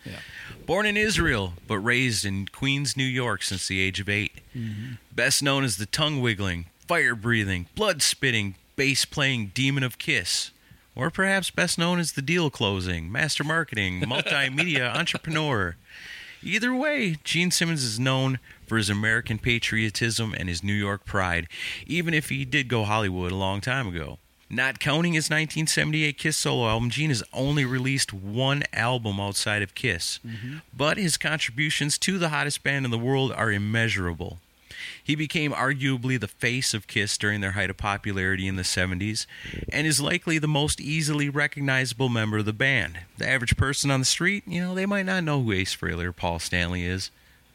Yeah. Born in Israel, but raised in Queens, New York since the age of 8 Mm-hmm. Best known as the tongue wiggling, fire breathing, blood spitting, bass playing demon of Kiss. Or perhaps best known as the deal closing, master marketing, multimedia entrepreneur. Either way, Gene Simmons is known for his American patriotism and his New York pride, even if he did go Hollywood a long time ago. Not counting his 1978 Kiss solo album, Gene has only released one album outside of Kiss, mm-hmm. but his contributions to the hottest band in the world are immeasurable. He became arguably the face of Kiss during their height of popularity in the 70s, and is likely the most easily recognizable member of the band. The average person on the street, you know, they might not know who Ace Frehley or Paul Stanley is,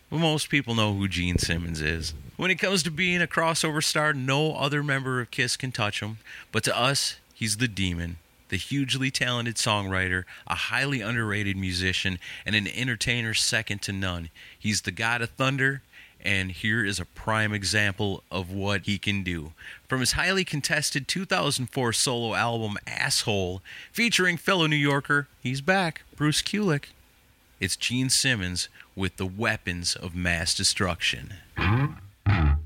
but most people know who Gene Simmons is. When it comes to being a crossover star, no other member of Kiss can touch him, but to us, he's the demon. The hugely talented songwriter, a highly underrated musician, and an entertainer second to none. He's the god of thunder, and here is a prime example of what he can do. From his highly contested 2004 solo album Asshole, featuring fellow New Yorker, he's back, Bruce Kulick. It's Gene Simmons with the weapons of mass destruction. Born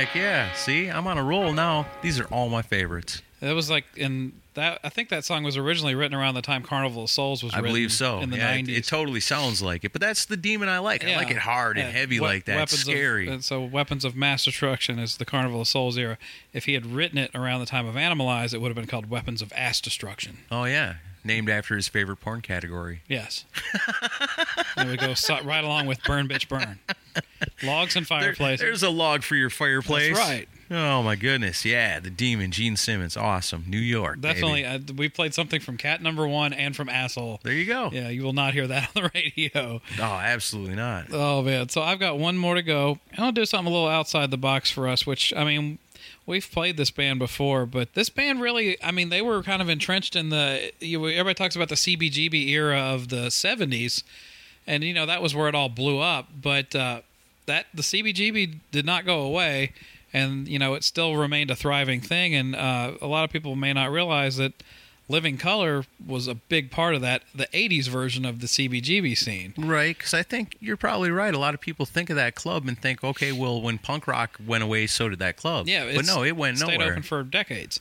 Heck yeah. See, I'm on a roll now. These are all my favorites. It was like in that. I think that song was originally written around the time Carnival of Souls was I believe so. In the yeah, it- nineties. It, totally sounds like it, but that's the demon I like. I like it hard and Yeah. heavy We- like that. weapons of- Scary. and so weapons of mass destruction is the Carnival of Souls era. If he had written it around the time of Animalize, it would have been called Weapons of Ass Destruction. oh yeah, named after his favorite porn category. Yes. there we go. So, right along with Burn Bitch Burn. Logs and There- there's a log for your fireplace. That's right. Oh my goodness, yeah, the demon, Gene Simmons, awesome, New York. Definitely. Uh, we played something from Cat Number One and from Asshole. There you go. Yeah, you will not hear that on the radio. Oh, absolutely not. Oh man, so I've got one more to go. I'll do something a little outside the box for us, which I mean, we've played this band before, but this band really, I mean, they were kind of entrenched in the. You, everybody talks about the CBGB era of the '70s, and you know that was where it all blew up. But uh, that the CBGB did not go away, and you know it still remained a thriving thing. And uh, a lot of people may not realize that. Living Colour was a big part of that, the 80s version of the CBGB scene. Right, because I think you're probably right. A lot of people think of that club and think, okay, well, when punk rock went away, so did that club. Yeah, but no, it went stayed nowhere. open for decades.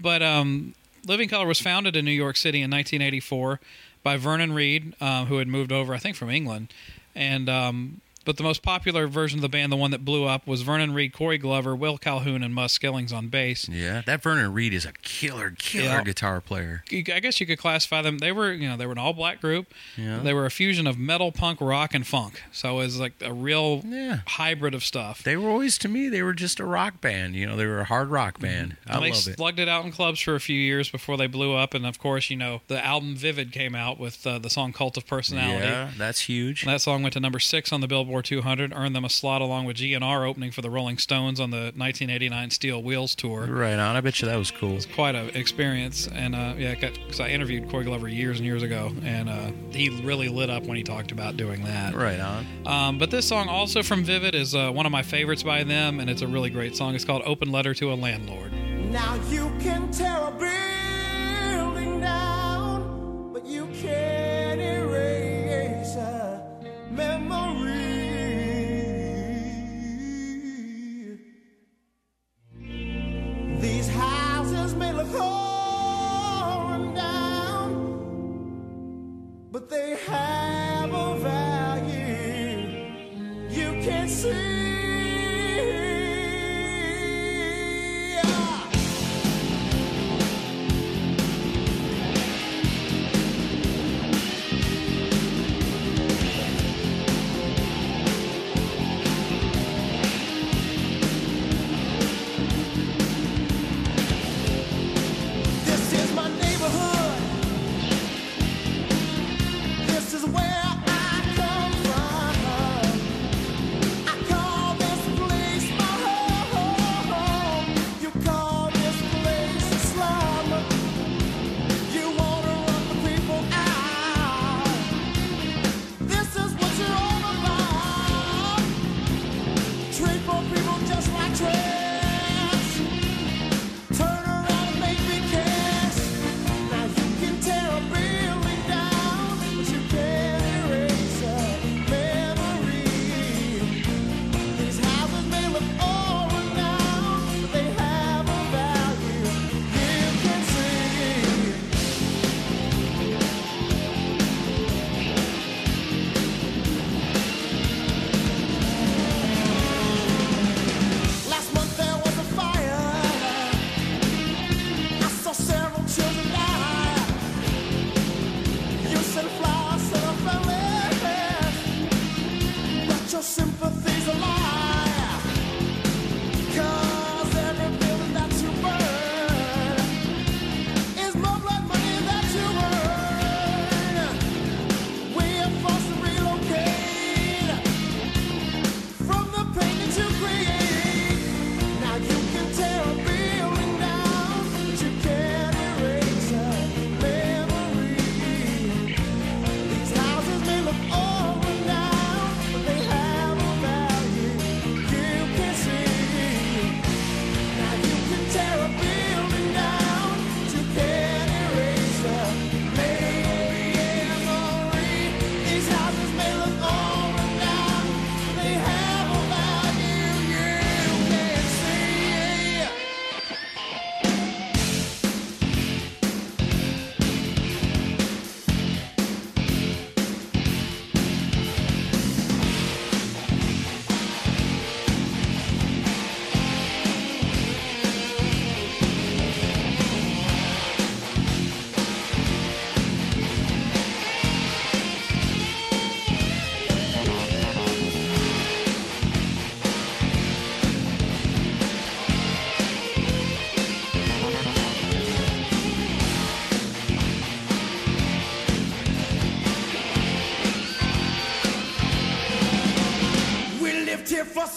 But um, Living Colour was founded in New York City in 1984 by Vernon Reid, um, who had moved over, I think, from England. And um, but the most popular version of the band, the one that blew up, was Vernon Reid, Corey Glover, Will Calhoun, and Muzz Skillings on bass. yeah, that Vernon Reid is a killer, killer Yeah. guitar player. I guess you could classify them. They were, you know, they were an all-black group. Yeah. They were a fusion of metal, punk, rock, and funk. So it was like a real Yeah. hybrid of stuff. They were always to me, they were just a rock band. You know, they were a hard rock band. I and they love it. slugged it out in clubs for a few years before they blew up. And of course, you know, the album Vivid came out with uh, the song Cult of Personality. Yeah, that's huge. And that song went to number six on the Billboard 200, earned them a slot along with GNR opening for the Rolling Stones on the 1989 Steel Wheels tour. Right on. I bet you that was cool. It's quite an experience, and uh, yeah, because I interviewed Corey Glover years and years ago, and uh, he really lit up when he talked about doing that. Right on. Um, but this song, also from Vivid, is uh, one of my favorites by them, and it's a really great song. It's called "Open Letter to a Landlord." Now you can tear a building down, but you can't erase a memory. They have a value you can see.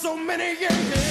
So many years.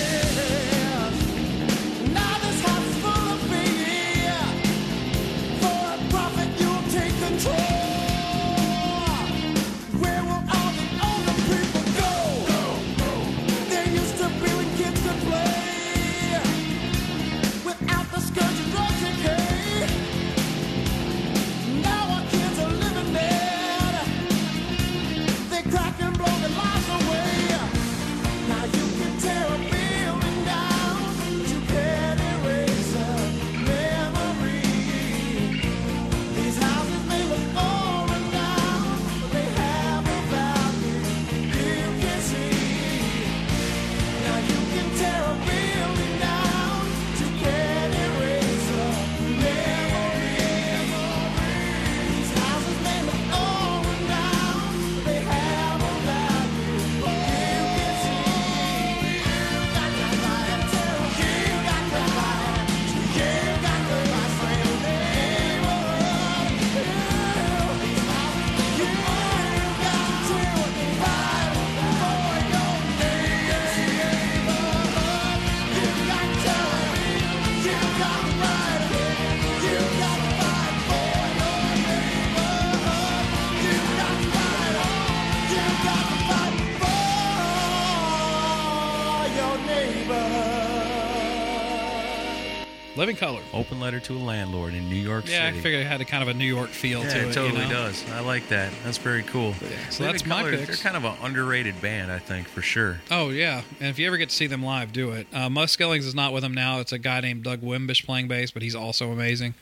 Color. Open letter to a landlord in New York Yeah, I figured it had a kind of a New York feel yeah, to it. it totally you know? does. I like that. That's very cool. so Living that's my Colour, picks. They're kind of an underrated band, I think, for sure. Oh yeah, and if you ever get to see them live, do it. Uh, Muzz Skillings is not with them now. It's a guy named Doug Wimbish playing bass, but he's also amazing.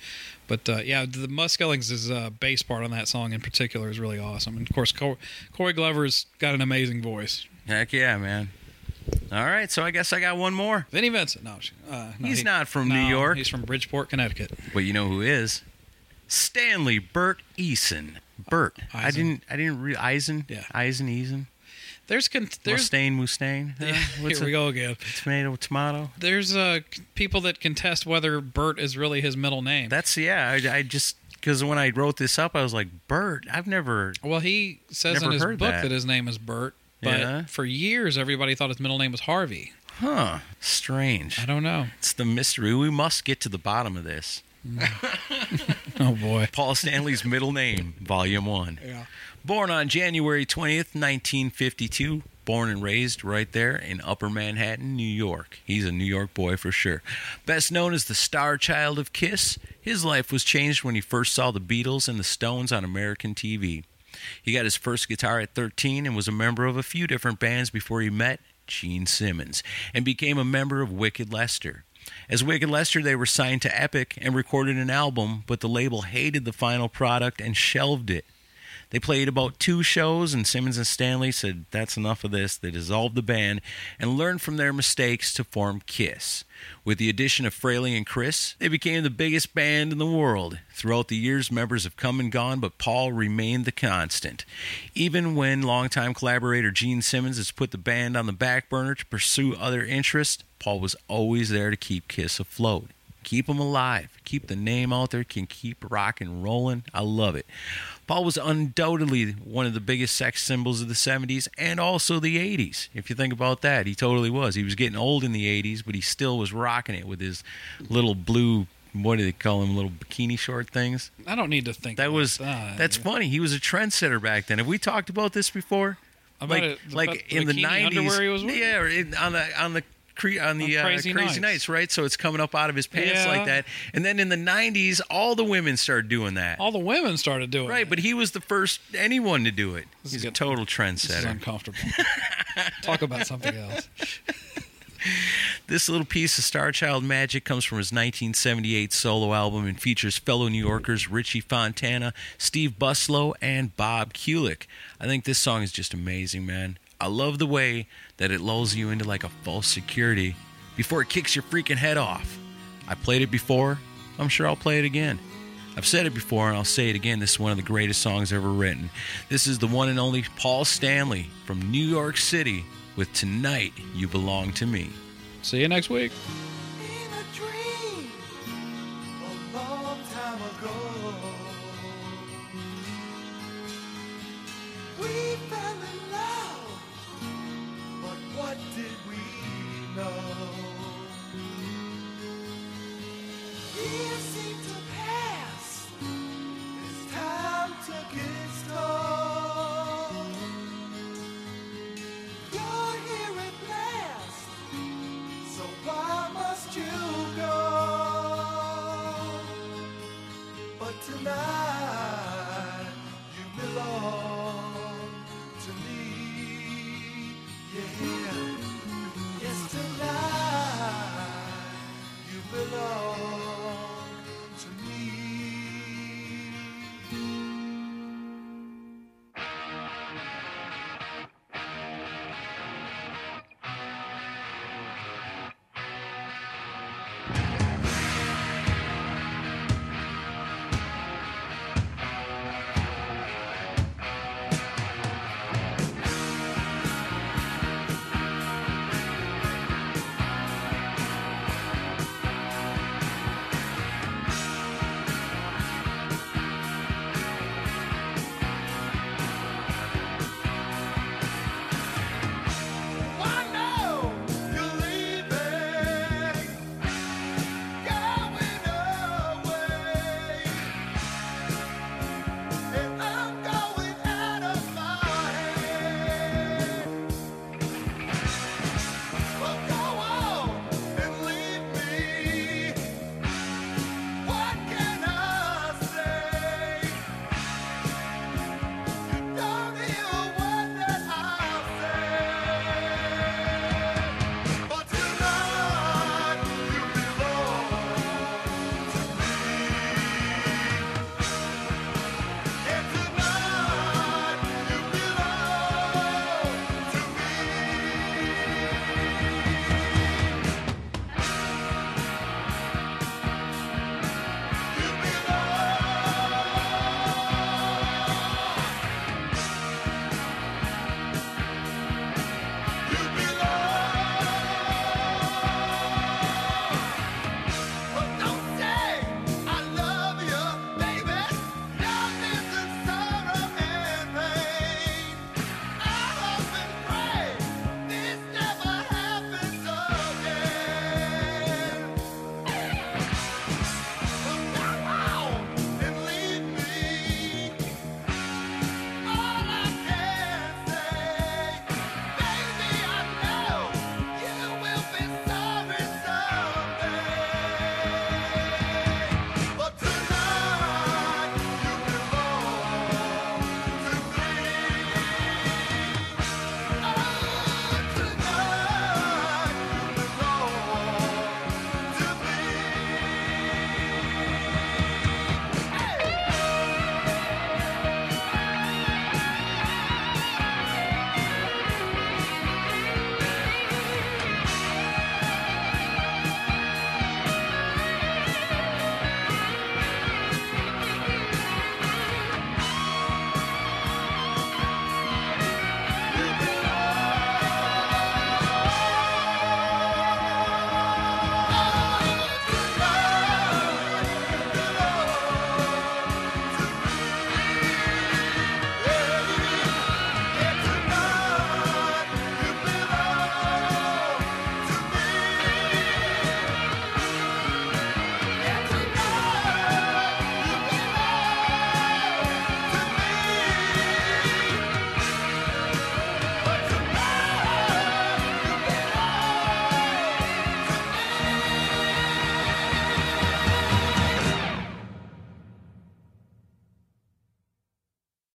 But uh, yeah, the Muzz Skillings' uh, bass part on that song in particular is really awesome. And of course, Cor- Corey Glover's got an amazing voice. Heck yeah, man. All right, so I guess I got one more. Vinny Vincent, no, uh, no, He's he- not from no, New York. He's from Bridgeport, Connecticut. But you know who is? Stanley Burt Eason. Burt. I Eisen. didn't. I didn't. Re- Eisen. Yeah. Eisen. Eason. There's con- there's Mustaine. Mustaine. Uh, what's here we it? go again. Tomato. Tomato. There's uh, people that contest whether Bert is really his middle name. That's yeah. I, I just because when I wrote this up, I was like Burt. I've never. Well, he says Never in his book that. that. his name is Bert, but Yeah. for years everybody thought his middle name was Harvey. Huh. Strange. I don't know. It's the mystery. We must get to the bottom of this. Mm. Oh boy. Paul Stanley's middle name, Volume 1. Yeah. Born on January 20th, 1952. Born and raised right there in Upper Manhattan, New York. He's a New York boy for sure. Best known as the star child of Kiss, his life was changed when he first saw the Beatles and the Stones on American TV. He got his first guitar at 13 and was a member of a few different bands before he met Gene Simmons and became a member of Wicked Lester. As Wicked Lester, they were signed to Epic and recorded an album, but the label hated the final product and shelved it. They played about two shows, and Simmons and Stanley said, That's enough of this. They dissolved the band and learned from their mistakes to form Kiss. With the addition of Frehley and Criss, they became the biggest band in the world. Throughout the years, members have come and gone, but Paul remained the constant. Even when longtime collaborator Gene Simmons has put the band on the back burner to pursue other interests, Paul was always there to keep Kiss afloat. Keep them alive. Keep the name out there. Can keep rock and rolling. I love it. Paul was undoubtedly one of the biggest sex symbols of the 70s and also the 80s. If you think about that, he totally was. He was getting old in the 80s, but he still was rocking it with his little blue, what do they call them, little bikini short things? I don't need to think. That about was, that. that's funny. He was a trendsetter back then. Have we talked about this before? About like, it- like in the 90s. underwear he was wearing? yeah, in, on the, on the, cre- on the On uh, Crazy crazy, Nights. nights. right? So it's coming up out of his pants Yeah. like that. And then in the 90s, all the women started doing that. All the women started doing Right, it. but he was the first anyone to do it. This is He's a total This is uncomfortable. Talk about something else. This little piece of Star Child magic comes from his 1978 solo album and features fellow New Yorkers Richie Fontana, Steve Buslo, and Bob Kulick. I think this song is just amazing, man. I love the way that it lulls you into like a false security before it kicks your freaking head off. I played it before. I'm sure I'll play it again. I've said it before and I'll say it again. This is one of the greatest songs ever written. This is the one and only Paul Stanley from New York City with Tonight You Belong to Me. See you next week.